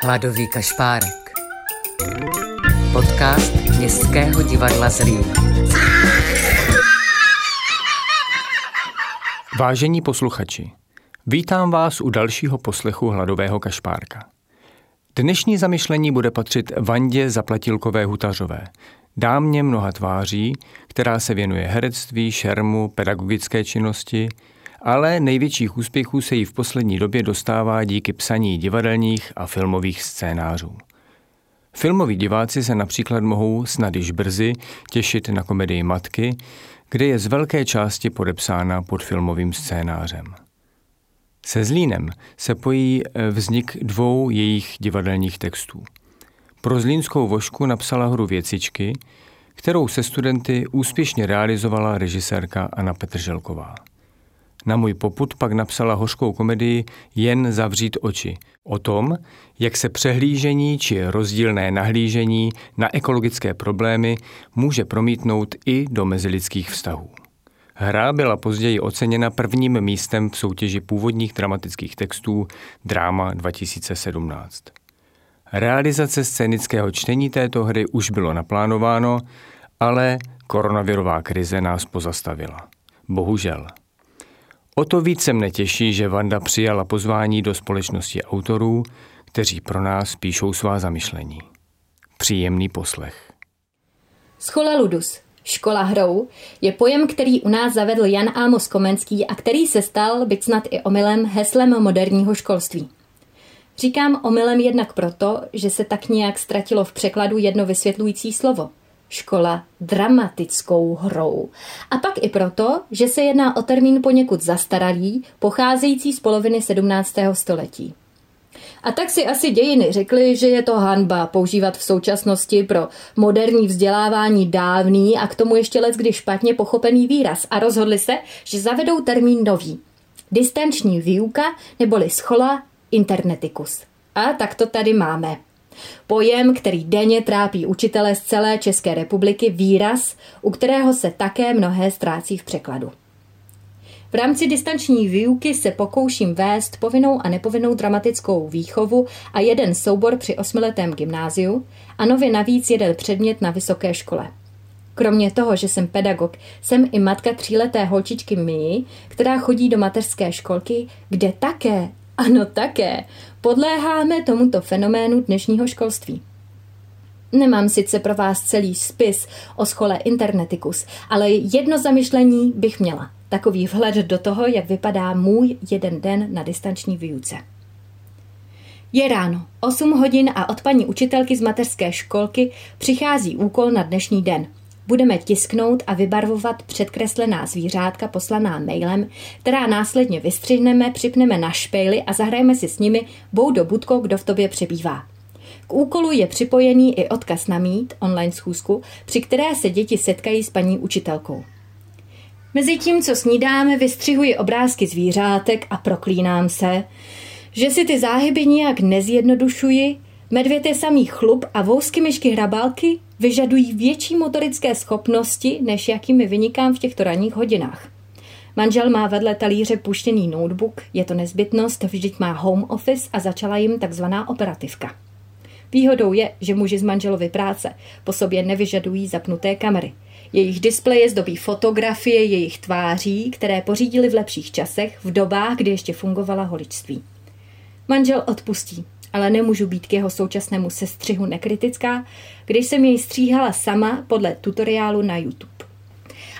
Hladový kašpárek. Podcast Městského divadla Zlín. Vážení posluchači, vítám vás u dalšího poslechu Hladového kašpárka. Dnešní zamyšlení bude patřit Vandě Zaplatilkové Hutařové, dámě mnoha tváří, která se věnuje herectví, šermu, pedagogické činnosti, ale největších úspěchů se jí v poslední době dostává díky psaní divadelních a filmových scénářů. Filmoví diváci se například mohou snad již brzy těšit na komedii Matky, kde je z velké části podepsána pod filmovým scénářem. Se Zlínem se pojí eh, vznik dvou jejich divadelních textů. Pro Zlínskou vošku napsala hru Věcičky, kterou se studenty úspěšně realizovala režisérka Anna Petrželková. Na můj poput pak napsala hořkou komedii Jen zavřít oči. O tom, jak se přehlížení či rozdílné nahlížení na ekologické problémy může promítnout i do mezilidských vztahů. Hra byla později oceněna prvním místem v soutěži původních dramatických textů Dráma 2017. Realizace scénického čtení této hry už bylo naplánováno, ale koronavirová krize nás pozastavila. Bohužel. O to více mne těší, že Vanda přijala pozvání do společnosti autorů, kteří pro nás píšou svá zamyšlení. Příjemný poslech. Schola Ludus, škola hrou, je pojem, který u nás zavedl Jan Ámos Komenský a který se stal, byť snad i omylem, heslem moderního školství. Říkám omylem jednak proto, že se tak nějak ztratilo v překladu jedno vysvětlující slovo – škola dramatickou hrou. A pak i proto, že se jedná o termín poněkud zastaralý, pocházející z poloviny 17. století. A tak si asi dějiny řekli, že je to hanba používat v současnosti pro moderní vzdělávání dávný a k tomu ještě let kdy špatně pochopený výraz a rozhodli se, že zavedou termín nový. Distanční výuka neboli schola internetikus. A tak to tady máme. Pojem, který denně trápí učitele z celé České republiky, výraz, u kterého se také mnohé ztrácí v překladu. V rámci distanční výuky se pokouším vést povinnou a nepovinnou dramatickou výchovu a jeden soubor při osmiletém gymnáziu a nově navíc jeden předmět na vysoké škole. Kromě toho, že jsem pedagog, jsem i matka tříleté holčičky Mii, která chodí do mateřské školky, kde také ano, také. Podléháme tomuto fenoménu dnešního školství. Nemám sice pro vás celý spis o schole Internetikus, ale jedno zamyšlení bych měla. Takový vhled do toho, jak vypadá můj jeden den na distanční výuce. Je ráno, 8 hodin a od paní učitelky z mateřské školky přichází úkol na dnešní den – budeme tisknout a vybarvovat předkreslená zvířátka poslaná mailem, která následně vystřihneme, připneme na špejly a zahrajeme si s nimi Boudo Budko, kdo v tobě přebývá. K úkolu je připojený i odkaz na mít online schůzku, při které se děti setkají s paní učitelkou. Mezi tím, co snídáme, vystřihuji obrázky zvířátek a proklínám se, že si ty záhyby nijak nezjednodušuji, medvěd je samý chlup a vousky myšky hrabálky vyžadují větší motorické schopnosti, než jakými vynikám v těchto ranních hodinách. Manžel má vedle talíře puštěný notebook, je to nezbytnost, vždyť má home office a začala jim takzvaná operativka. Výhodou je, že muži z manželovy práce po sobě nevyžadují zapnuté kamery. Jejich displeje zdobí fotografie jejich tváří, které pořídili v lepších časech, v dobách, kdy ještě fungovala holičství. Manžel odpustí, ale nemůžu být k jeho současnému sestřihu nekritická, když jsem jej stříhala sama podle tutoriálu na YouTube.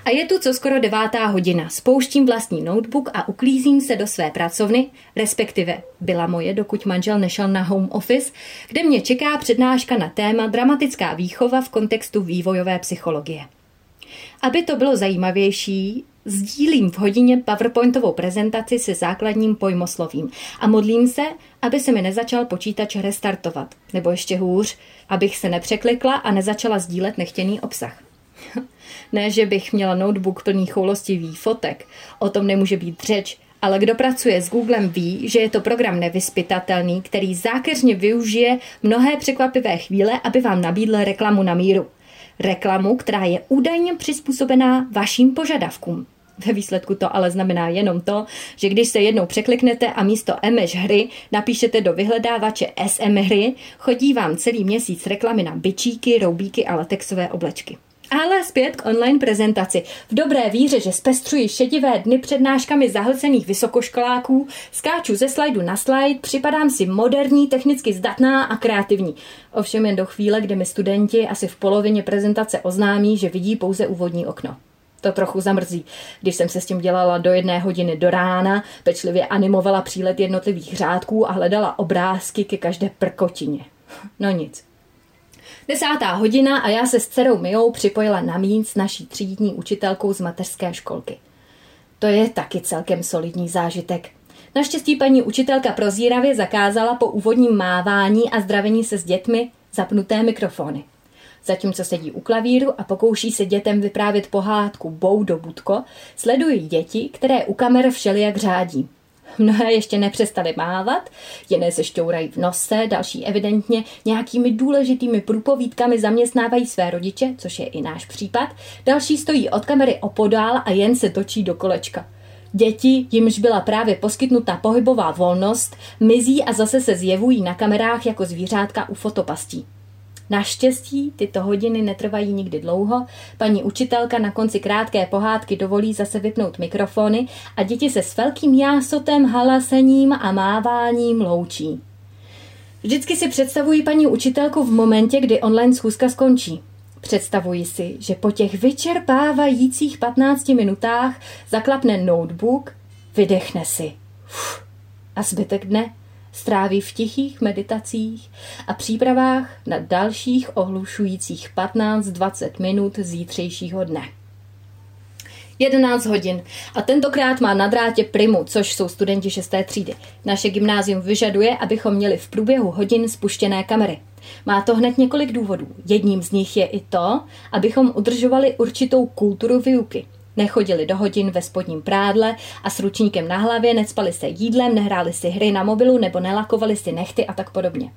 A je tu co skoro devátá hodina. Spouštím vlastní notebook a uklízím se do své pracovny, respektive byla moje, dokud manžel nešel na home office, kde mě čeká přednáška na téma dramatická výchova v kontextu vývojové psychologie. Aby to bylo zajímavější, Sdílím v hodině PowerPointovou prezentaci se základním pojmoslovím a modlím se, aby se mi nezačal počítač restartovat, nebo ještě hůř, abych se nepřeklikla a nezačala sdílet nechtěný obsah. ne, že bych měla notebook plný choulostivý fotek, o tom nemůže být řeč, ale kdo pracuje s Googlem ví, že je to program nevyspytatelný, který zákeřně využije mnohé překvapivé chvíle, aby vám nabídl reklamu na míru. Reklamu, která je údajně přizpůsobená vašim požadavkům. Ve výsledku to ale znamená jenom to, že když se jednou překliknete a místo Emeš hry napíšete do vyhledávače SM hry, chodí vám celý měsíc reklamy na bičíky, roubíky a latexové oblečky. Ale zpět k online prezentaci. V dobré víře, že zpestřuji šedivé dny přednáškami zahlcených vysokoškoláků, skáču ze slajdu na slide, připadám si moderní, technicky zdatná a kreativní. Ovšem jen do chvíle, kdy mi studenti asi v polovině prezentace oznámí, že vidí pouze úvodní okno. To trochu zamrzí. Když jsem se s tím dělala do jedné hodiny do rána, pečlivě animovala přílet jednotlivých řádků a hledala obrázky ke každé prkotině. No nic. Desátá hodina a já se s dcerou Mijou připojila na mín s naší třídní učitelkou z mateřské školky. To je taky celkem solidní zážitek. Naštěstí paní učitelka prozíravě zakázala po úvodním mávání a zdravení se s dětmi zapnuté mikrofony. Zatímco sedí u klavíru a pokouší se dětem vyprávět pohádku Boudo Budko, sledují děti, které u kamer všelijak řádí. Mnohé ještě nepřestali mávat, jiné se šťourají v nose, další evidentně nějakými důležitými průpovídkami zaměstnávají své rodiče, což je i náš případ, další stojí od kamery opodál a jen se točí do kolečka. Děti, jimž byla právě poskytnuta pohybová volnost, mizí a zase se zjevují na kamerách jako zvířátka u fotopastí. Naštěstí tyto hodiny netrvají nikdy dlouho, paní učitelka na konci krátké pohádky dovolí zase vypnout mikrofony a děti se s velkým jásotem, halasením a máváním loučí. Vždycky si představuji paní učitelku v momentě, kdy online schůzka skončí. Představuji si, že po těch vyčerpávajících 15 minutách zaklapne notebook, vydechne si. Uf, a zbytek dne stráví v tichých meditacích a přípravách na dalších ohlušujících 15-20 minut zítřejšího dne. 11 hodin. A tentokrát má na drátě primu, což jsou studenti 6. třídy. Naše gymnázium vyžaduje, abychom měli v průběhu hodin spuštěné kamery. Má to hned několik důvodů. Jedním z nich je i to, abychom udržovali určitou kulturu výuky. Nechodili do hodin ve spodním prádle a s ručníkem na hlavě, necpali se jídlem, nehráli si hry na mobilu nebo nelakovali si nechty a tak podobně.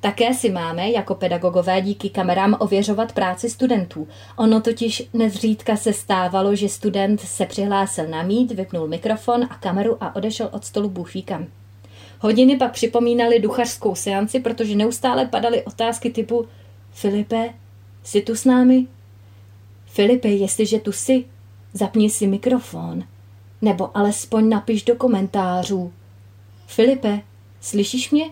Také si máme jako pedagogové díky kamerám ověřovat práci studentů. Ono totiž nezřídka se stávalo, že student se přihlásil na mít, vypnul mikrofon a kameru a odešel od stolu bůhvíkam. Hodiny pak připomínaly duchařskou seanci, protože neustále padaly otázky typu Filipe, jsi tu s námi? Filipe, jestliže tu jsi, Zapni si mikrofon, nebo alespoň napiš do komentářů. Filipe, slyšíš mě?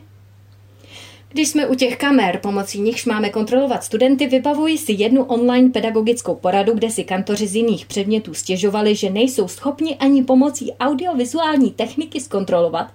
Když jsme u těch kamer, pomocí nichž máme kontrolovat studenty, vybavuji si jednu online pedagogickou poradu, kde si kantoři z jiných předmětů stěžovali, že nejsou schopni ani pomocí audiovizuální techniky zkontrolovat,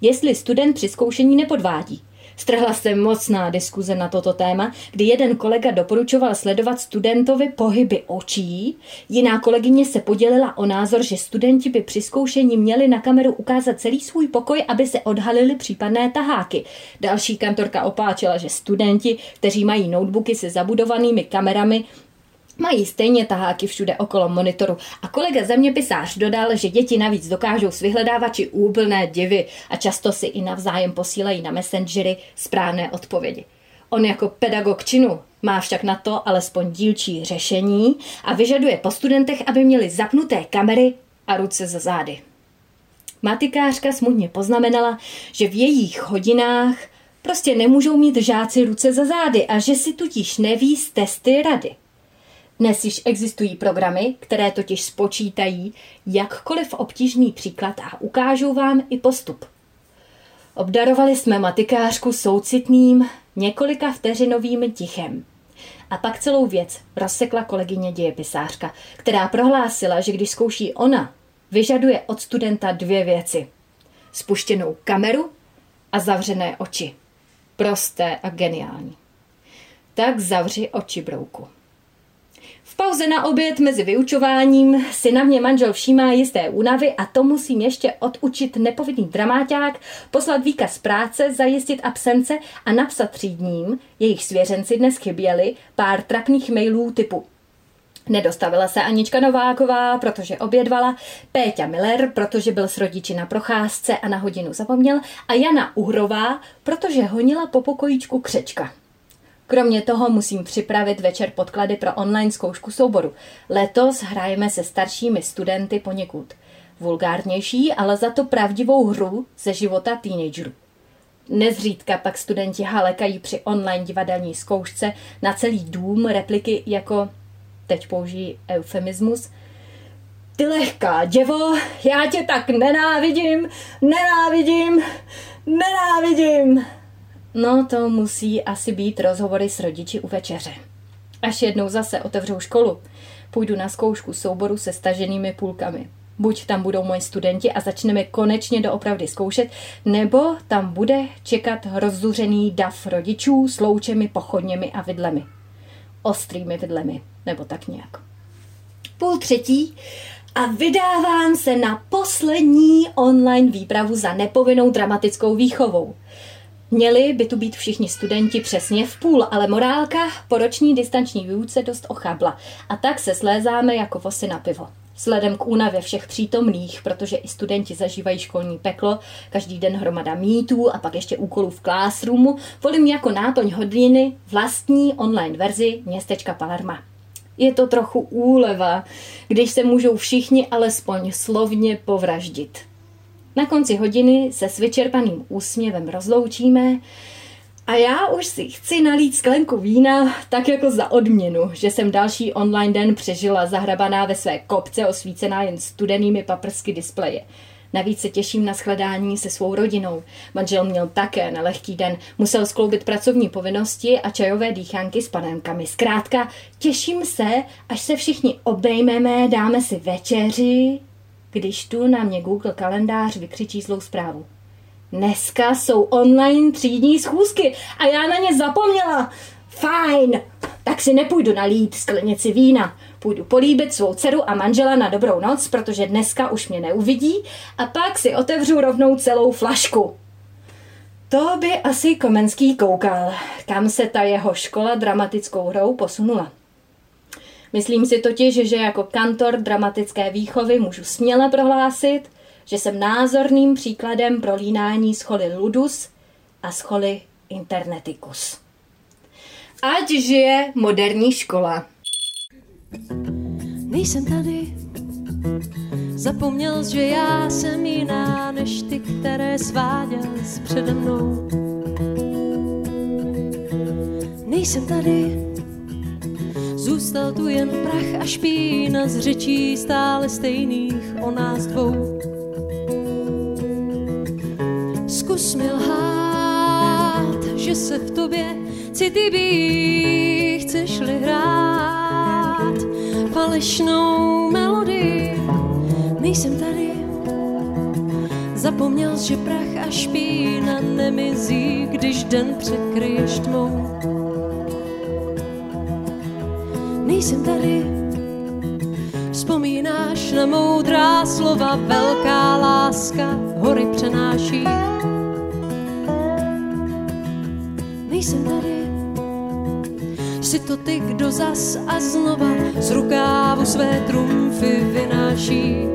jestli student při zkoušení nepodvádí. Strhla se mocná diskuze na toto téma, kdy jeden kolega doporučoval sledovat studentovi pohyby očí, jiná kolegyně se podělila o názor, že studenti by při zkoušení měli na kameru ukázat celý svůj pokoj, aby se odhalili případné taháky. Další kantorka opáčela, že studenti, kteří mají notebooky se zabudovanými kamerami, Mají stejně taháky všude okolo monitoru a kolega zeměpisář dodal, že děti navíc dokážou s vyhledávači úplné divy a často si i navzájem posílají na messengery správné odpovědi. On jako pedagog činu má však na to alespoň dílčí řešení a vyžaduje po studentech, aby měli zapnuté kamery a ruce za zády. Matikářka smutně poznamenala, že v jejich hodinách prostě nemůžou mít žáci ruce za zády a že si tudíž neví z testy rady. Dnes již existují programy, které totiž spočítají jakkoliv obtížný příklad a ukážou vám i postup. Obdarovali jsme matikářku soucitným, několika vteřinovým tichem. A pak celou věc rozsekla kolegyně dějepisářka, která prohlásila, že když zkouší ona, vyžaduje od studenta dvě věci. Spuštěnou kameru a zavřené oči. Prosté a geniální. Tak zavři oči, brouku pauze na oběd mezi vyučováním si na mě manžel všímá jisté únavy a to musím ještě odučit nepovinný dramáťák, poslat výkaz práce, zajistit absence a napsat třídním, jejich svěřenci dnes chyběli, pár trapných mailů typu Nedostavila se Anička Nováková, protože obědvala, Péťa Miller, protože byl s rodiči na procházce a na hodinu zapomněl a Jana Uhrová, protože honila po pokojíčku křečka. Kromě toho musím připravit večer podklady pro online zkoušku souboru. Letos hrajeme se staršími studenty poněkud vulgárnější, ale za to pravdivou hru ze života teenagerů. Nezřídka pak studenti halekají při online divadelní zkoušce na celý dům repliky jako, teď použijí eufemismus, ty lehká děvo, já tě tak nenávidím, nenávidím, nenávidím. No to musí asi být rozhovory s rodiči u večeře. Až jednou zase otevřou školu, půjdu na zkoušku souboru se staženými půlkami. Buď tam budou moji studenti a začneme konečně doopravdy zkoušet, nebo tam bude čekat rozzuřený dav rodičů s loučemi, pochodněmi a vidlemi. Ostrými vidlemi, nebo tak nějak. Půl třetí a vydávám se na poslední online výpravu za nepovinnou dramatickou výchovou. Měli by tu být všichni studenti přesně v půl, ale morálka po roční distanční výuce dost ochabla a tak se slézáme jako vosy na pivo. Sledem k únavě všech přítomných, protože i studenti zažívají školní peklo, každý den hromada mítů a pak ještě úkolů v classroomu, volím jako náplň hodiny vlastní online verzi městečka Palerma. Je to trochu úleva, když se můžou všichni alespoň slovně povraždit. Na konci hodiny se s vyčerpaným úsměvem rozloučíme a já už si chci nalít sklenku vína, tak jako za odměnu, že jsem další online den přežila zahrabaná ve své kopce osvícená jen studenými paprsky displeje. Navíc se těším na shledání se svou rodinou. Manžel měl také nelehký den. Musel skloubit pracovní povinnosti a čajové dýchánky s panenkami. Zkrátka, těším se, až se všichni obejmeme, dáme si večeři, když tu na mě Google kalendář vykřičí zlou zprávu. Dneska jsou online třídní schůzky a já na ně zapomněla. Fajn, tak si nepůjdu nalít sklenici vína. Půjdu políbit svou dceru a manžela na dobrou noc, protože dneska už mě neuvidí a pak si otevřu rovnou celou flašku. To by asi Komenský koukal, kam se ta jeho škola dramatickou hrou posunula. Myslím si totiž, že jako kantor dramatické výchovy můžu směle prohlásit, že jsem názorným příkladem prolínání scholy ludus a scholy internetikus. Ať žije moderní škola. Nejsem tady, zapomněl, že já jsem jiná než ty, které sváděl přede mnou. Nejsem tady, zůstal tu jen prach a špína z řečí stále stejných o nás dvou. Zkus mi lhát, že se v tobě citlivý chceš-li hrát falešnou melodii. Nejsem tady, zapomněl, že prach a špína nemizí, když den překryješ tmou. Nejsem tady, vzpomínáš na moudrá slova, velká láska hory přenáší. Nejsem tady, jsi to ty, kdo zas a znova z rukávu své trumfy vynáší.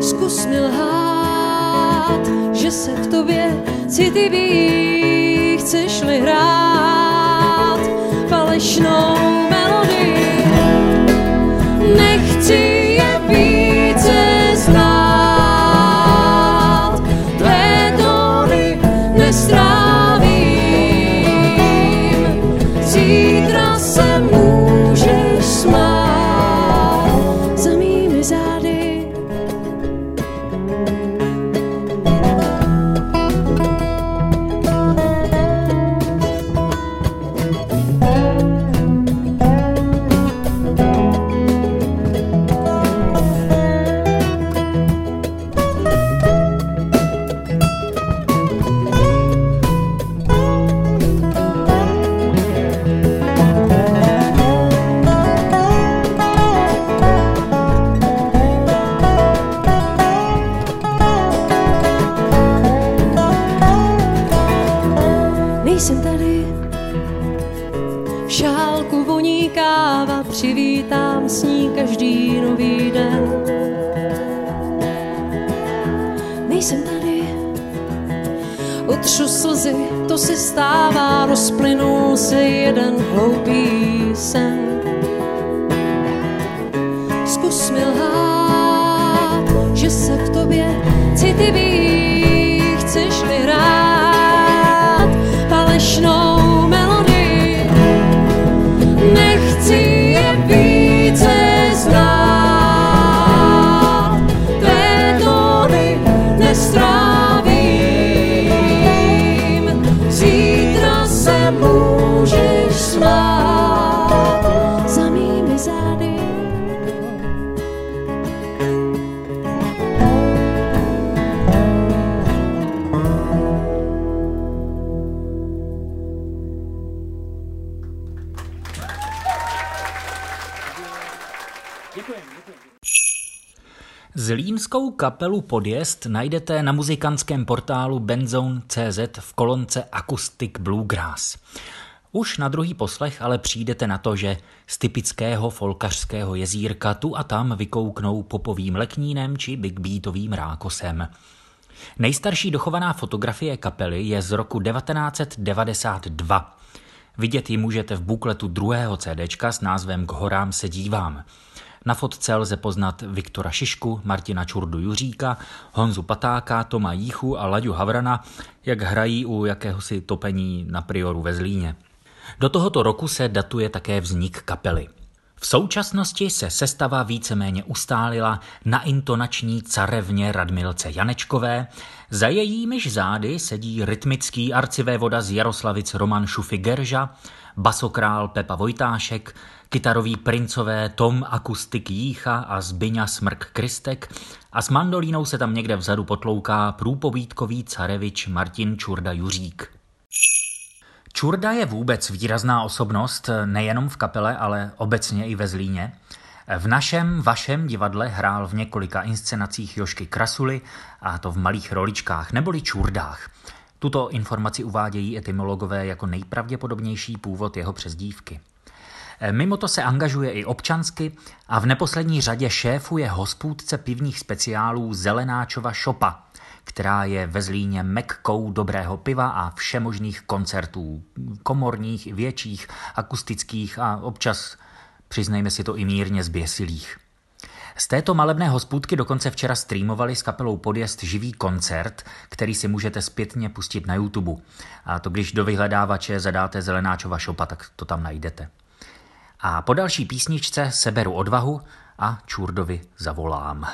Zkus mi lhát, že se v tobě citlivý chceš-li hrát falešnou melodii. Nechci Zlínskou kapelu Podjezd najdete na muzikantském portálu Benzone.cz v kolonce Acoustic Bluegrass. Už na druhý poslech ale přijdete na to, že z typického folkařského jezírka tu a tam vykouknou popovým leknínem či big beatovým rákosem. Nejstarší dochovaná fotografie kapely je z roku 1992. Vidět ji můžete v bukletu druhého CDčka s názvem K horám se dívám. Na fotce lze poznat Viktora Šišku, Martina Čurdu Juříka, Honzu Patáka, Toma Jíchu a Laďu Havrana, jak hrají u jakéhosi topení na prioru ve Zlíně. Do tohoto roku se datuje také vznik kapely. V současnosti se sestava víceméně ustálila na intonační carevně Radmilce Janečkové, za jejímiž zády sedí rytmický arcivévoda z Jaroslavic Roman Šufy Gerža, basokrál Pepa Vojtášek, kytarový princové Tom Akustik Jícha a Zbyňa Smrk Kristek a s mandolínou se tam někde vzadu potlouká průpovídkový carevič Martin Čurda Juřík. Čurda je vůbec výrazná osobnost nejenom v kapele, ale obecně i ve Zlíně. V našem, vašem divadle hrál v několika inscenacích Jošky Krasuly, a to v malých roličkách neboli čurdách. Tuto informaci uvádějí etymologové jako nejpravděpodobnější původ jeho přezdívky. Mimo to se angažuje i občansky a v neposlední řadě šéfuje hospůdce pivních speciálů Zelenáčova šopa, která je ve Zlíně mekkou dobrého piva a všemožných koncertů, komorních, větších, akustických a občas, přiznejme si to i mírně zběsilých. Z této malebné hospůdky dokonce včera streamovali s kapelou Podjezd živý koncert, který si můžete zpětně pustit na YouTube. A to když do vyhledávače zadáte Zelenáčova šopa, tak to tam najdete. A po další písničce seberu odvahu a Čurdovi zavolám.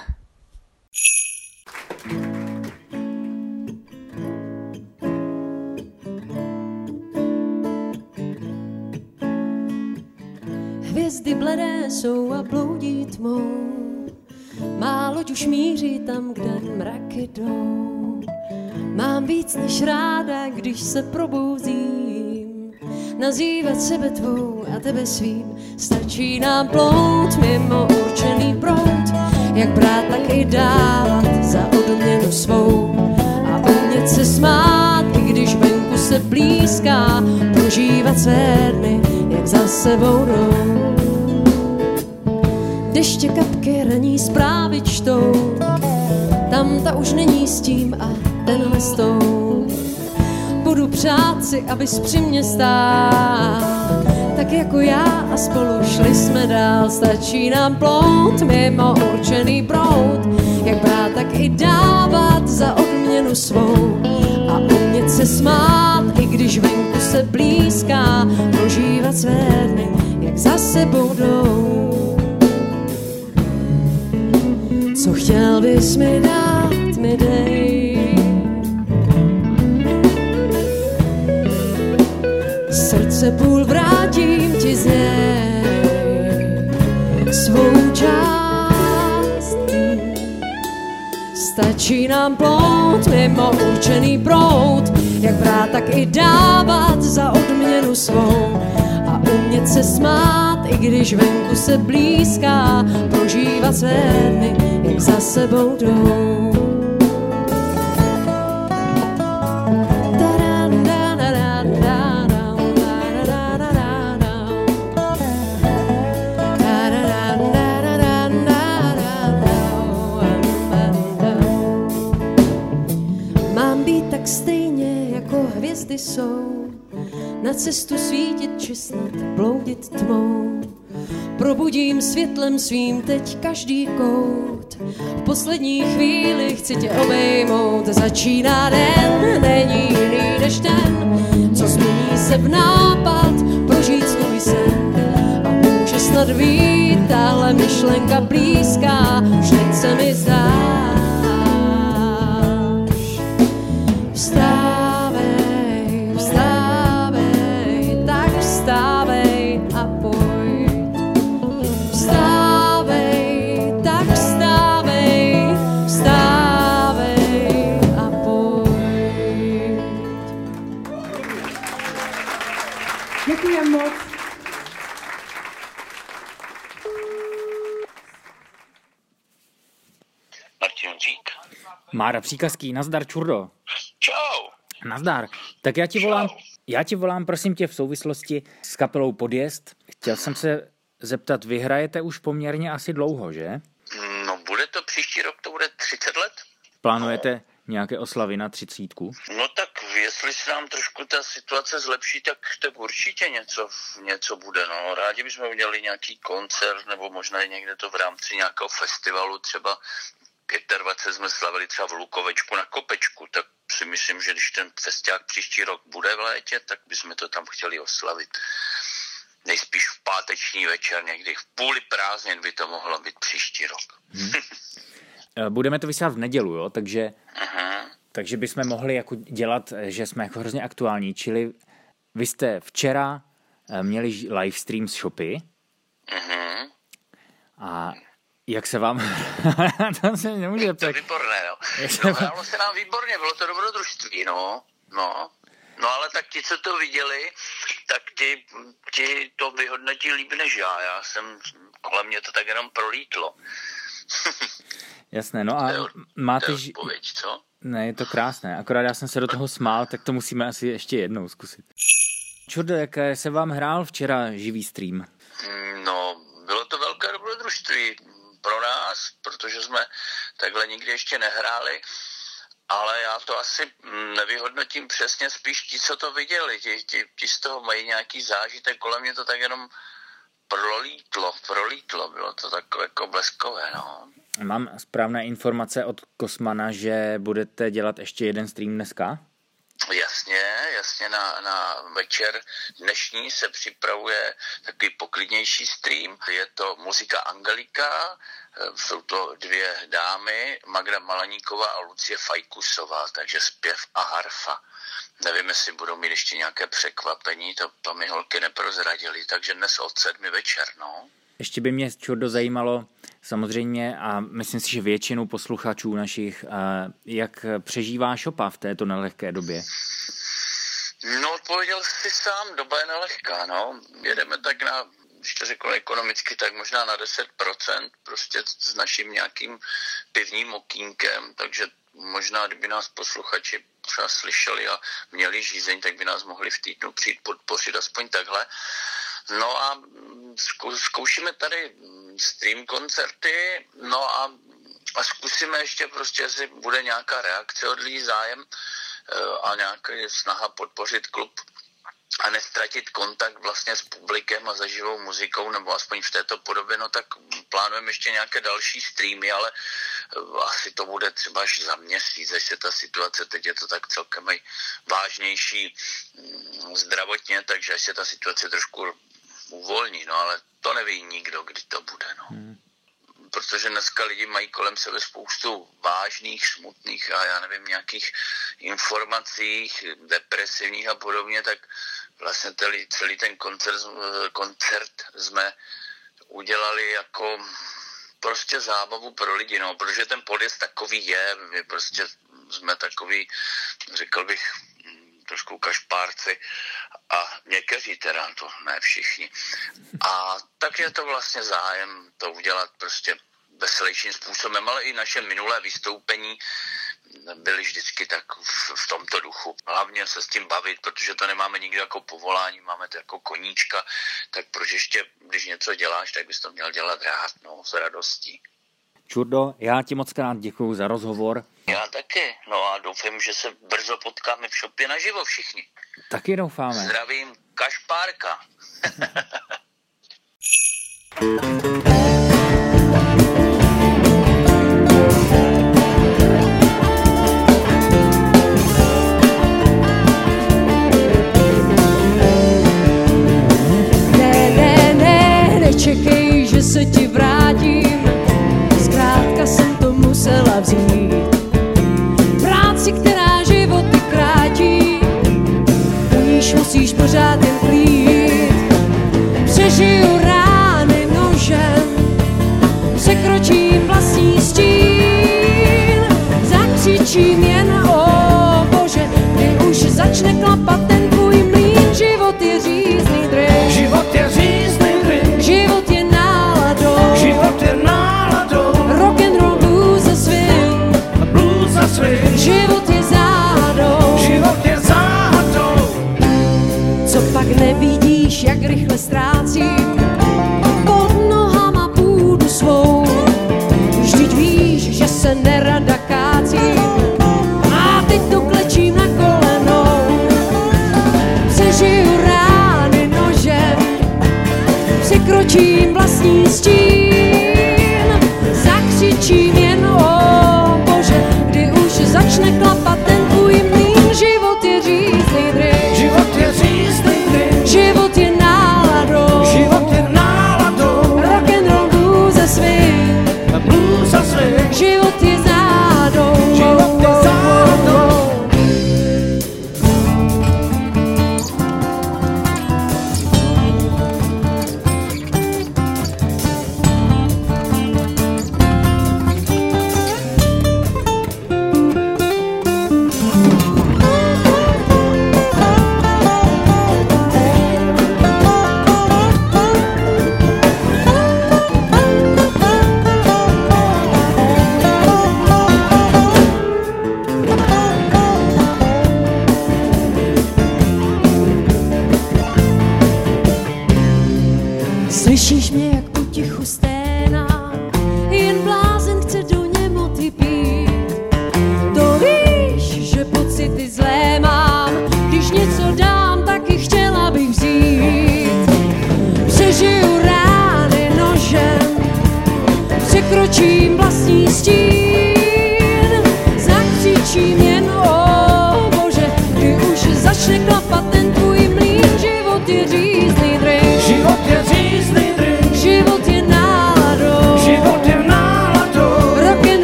Hvězdy bledé jsou a bloudí tmou, má loď už míří tam, kde mraky jdou. Mám víc než ráda, když se probouzím, nazývat sebe tvou a tebe svým. Stačí nám plout mimo určený prout, jak brát, tak i dávat za odměnu svou. A umět se smát, i když venku se blízká, prožívat své dny, jak za sebou jdou. Deště kapky raní zprávy čtou, tam ta už není s tím a tenhle s tou. Budu přát si, abys při mě stál, tak jako já a spolu šli jsme dál. Stačí nám plout mimo určený prout, jak brát, tak i dávat za odměnu svou. A umět se smát, i když venku se blízká, prožívat své dny, jak za sebou jdou. Co chtěl bys mi dát, mi dej. Srdce půl vrátím ti z něj svou část. Stačí nám plout mimo určený prout, jak brát, tak i dávat za odměnu svou. A umět se smát, i když venku se blízká, prožívat své dny, jak za sebou jdou. Světlem svým teď každý kout. V poslední chvíli chci tě obejmout. Začíná den, není jiný než ten, co změní se v nápad, prožít svůj sen. A může snad být tahle myšlenka blízká, Mára Příkazký, nazdar Čurdo. Čau. Nazdar. Tak já ti volám, já ti volám prosím tě v souvislosti s kapelou Podjezd. Chtěl jsem se zeptat, vyhrajete už poměrně asi dlouho, že? No bude to příští rok, to bude 30 let. Plánujete nějaké oslavy na třicítku? No tak jestli se nám trošku ta situace zlepší, tak, tak určitě něco, něco bude. No. Rádi bychom udělali nějaký koncert nebo možná i někde to v rámci nějakého festivalu třeba 25 jsme slavili třeba v Lukovečku na Kopečku, tak si myslím, že když ten festiák příští rok bude v létě, tak bychom to tam chtěli oslavit. Nejspíš v páteční večer, někdy v půli prázdnin by to mohlo být příští rok. Hmm. Budeme to vysílat v nedělu, jo? takže, uh-huh. takže bychom mohli jako dělat, že jsme jako hrozně aktuální. Čili vy jste včera eh, měli live stream z shopy uh-huh. a jak se vám... to se nemůže To je výborné, no. no vám... se nám výborně, bylo to dobrodružství, no. No. No ale tak ti, co to viděli, tak ti, ti to vyhodnotí líp než já. Já jsem, kolem mě to tak jenom prolítlo. Jasné, no a to máte... To je odpověď, co? Ne, je to krásné. Akorát já jsem se do toho smál, tak to musíme asi ještě jednou zkusit. Čurdo, jak se vám hrál včera živý stream? No, bylo to velké dobrodružství pro nás, protože jsme takhle nikdy ještě nehráli, ale já to asi nevyhodnotím přesně, spíš ti, co to viděli, ti, ti, ti z toho mají nějaký zážitek, kolem mě to tak jenom prolítlo, prolítlo, bylo to takové jako bleskové, no. Mám správné informace od Kosmana, že budete dělat ještě jeden stream dneska? Jasně, jasně na, na večer dnešní se připravuje takový poklidnější stream. Je to muzika Angelika, jsou to dvě dámy, Magda Malaníková a Lucie Fajkusová, takže zpěv a harfa. Nevím, jestli budou mít ještě nějaké překvapení, to, to mi holky neprozradili, takže dnes od sedmi večer, no. Ještě by mě, Čurdo, zajímalo samozřejmě a myslím si, že většinu posluchačů našich, jak přežívá šopa v této nelehké době? No, odpověděl jsi sám, doba je nelehká, no. Jedeme tak na, když to řeknu ekonomicky, tak možná na 10%, prostě s naším nějakým pivním okýnkem, takže možná, kdyby nás posluchači třeba slyšeli a měli žízeň, tak by nás mohli v týdnu přijít podpořit aspoň takhle. No a zkoušíme tady stream koncerty, no a, a zkusíme ještě prostě, jestli bude nějaká reakce od lidí, zájem eh, a nějaká snaha podpořit klub a nestratit kontakt vlastně s publikem a zaživou muzikou, nebo aspoň v této podobě, no tak plánujeme ještě nějaké další streamy, ale eh, asi to bude třeba až za měsíc, až se ta situace, teď je to tak celkem vážnější mm, zdravotně, takže až se ta situace trošku uvolní, no ale to neví nikdo, kdy to bude, no. Hmm. Protože dneska lidi mají kolem sebe spoustu vážných, smutných a já nevím, nějakých informacích, depresivních a podobně, tak vlastně celý, celý ten koncert, koncert jsme udělali jako prostě zábavu pro lidi, no, protože ten podjezd takový je, my prostě jsme takový, řekl bych, trošku kašpárci a někteří teda, to ne všichni. A tak je to vlastně zájem to udělat prostě veselějším způsobem, ale i naše minulé vystoupení byly vždycky tak v, v tomto duchu. Hlavně se s tím bavit, protože to nemáme nikdy jako povolání, máme to jako koníčka, tak proč ještě, když něco děláš, tak bys to měl dělat rád, no, s radostí. Čurdo, já ti moc krát děkuji za rozhovor já taky. No a doufám, že se brzo potkáme v shopě naživo všichni. Taky doufáme. Zdravím Kašpárka. ne, ne, ne, že se ti vrátím. Zkrátka jsem to musela vzít.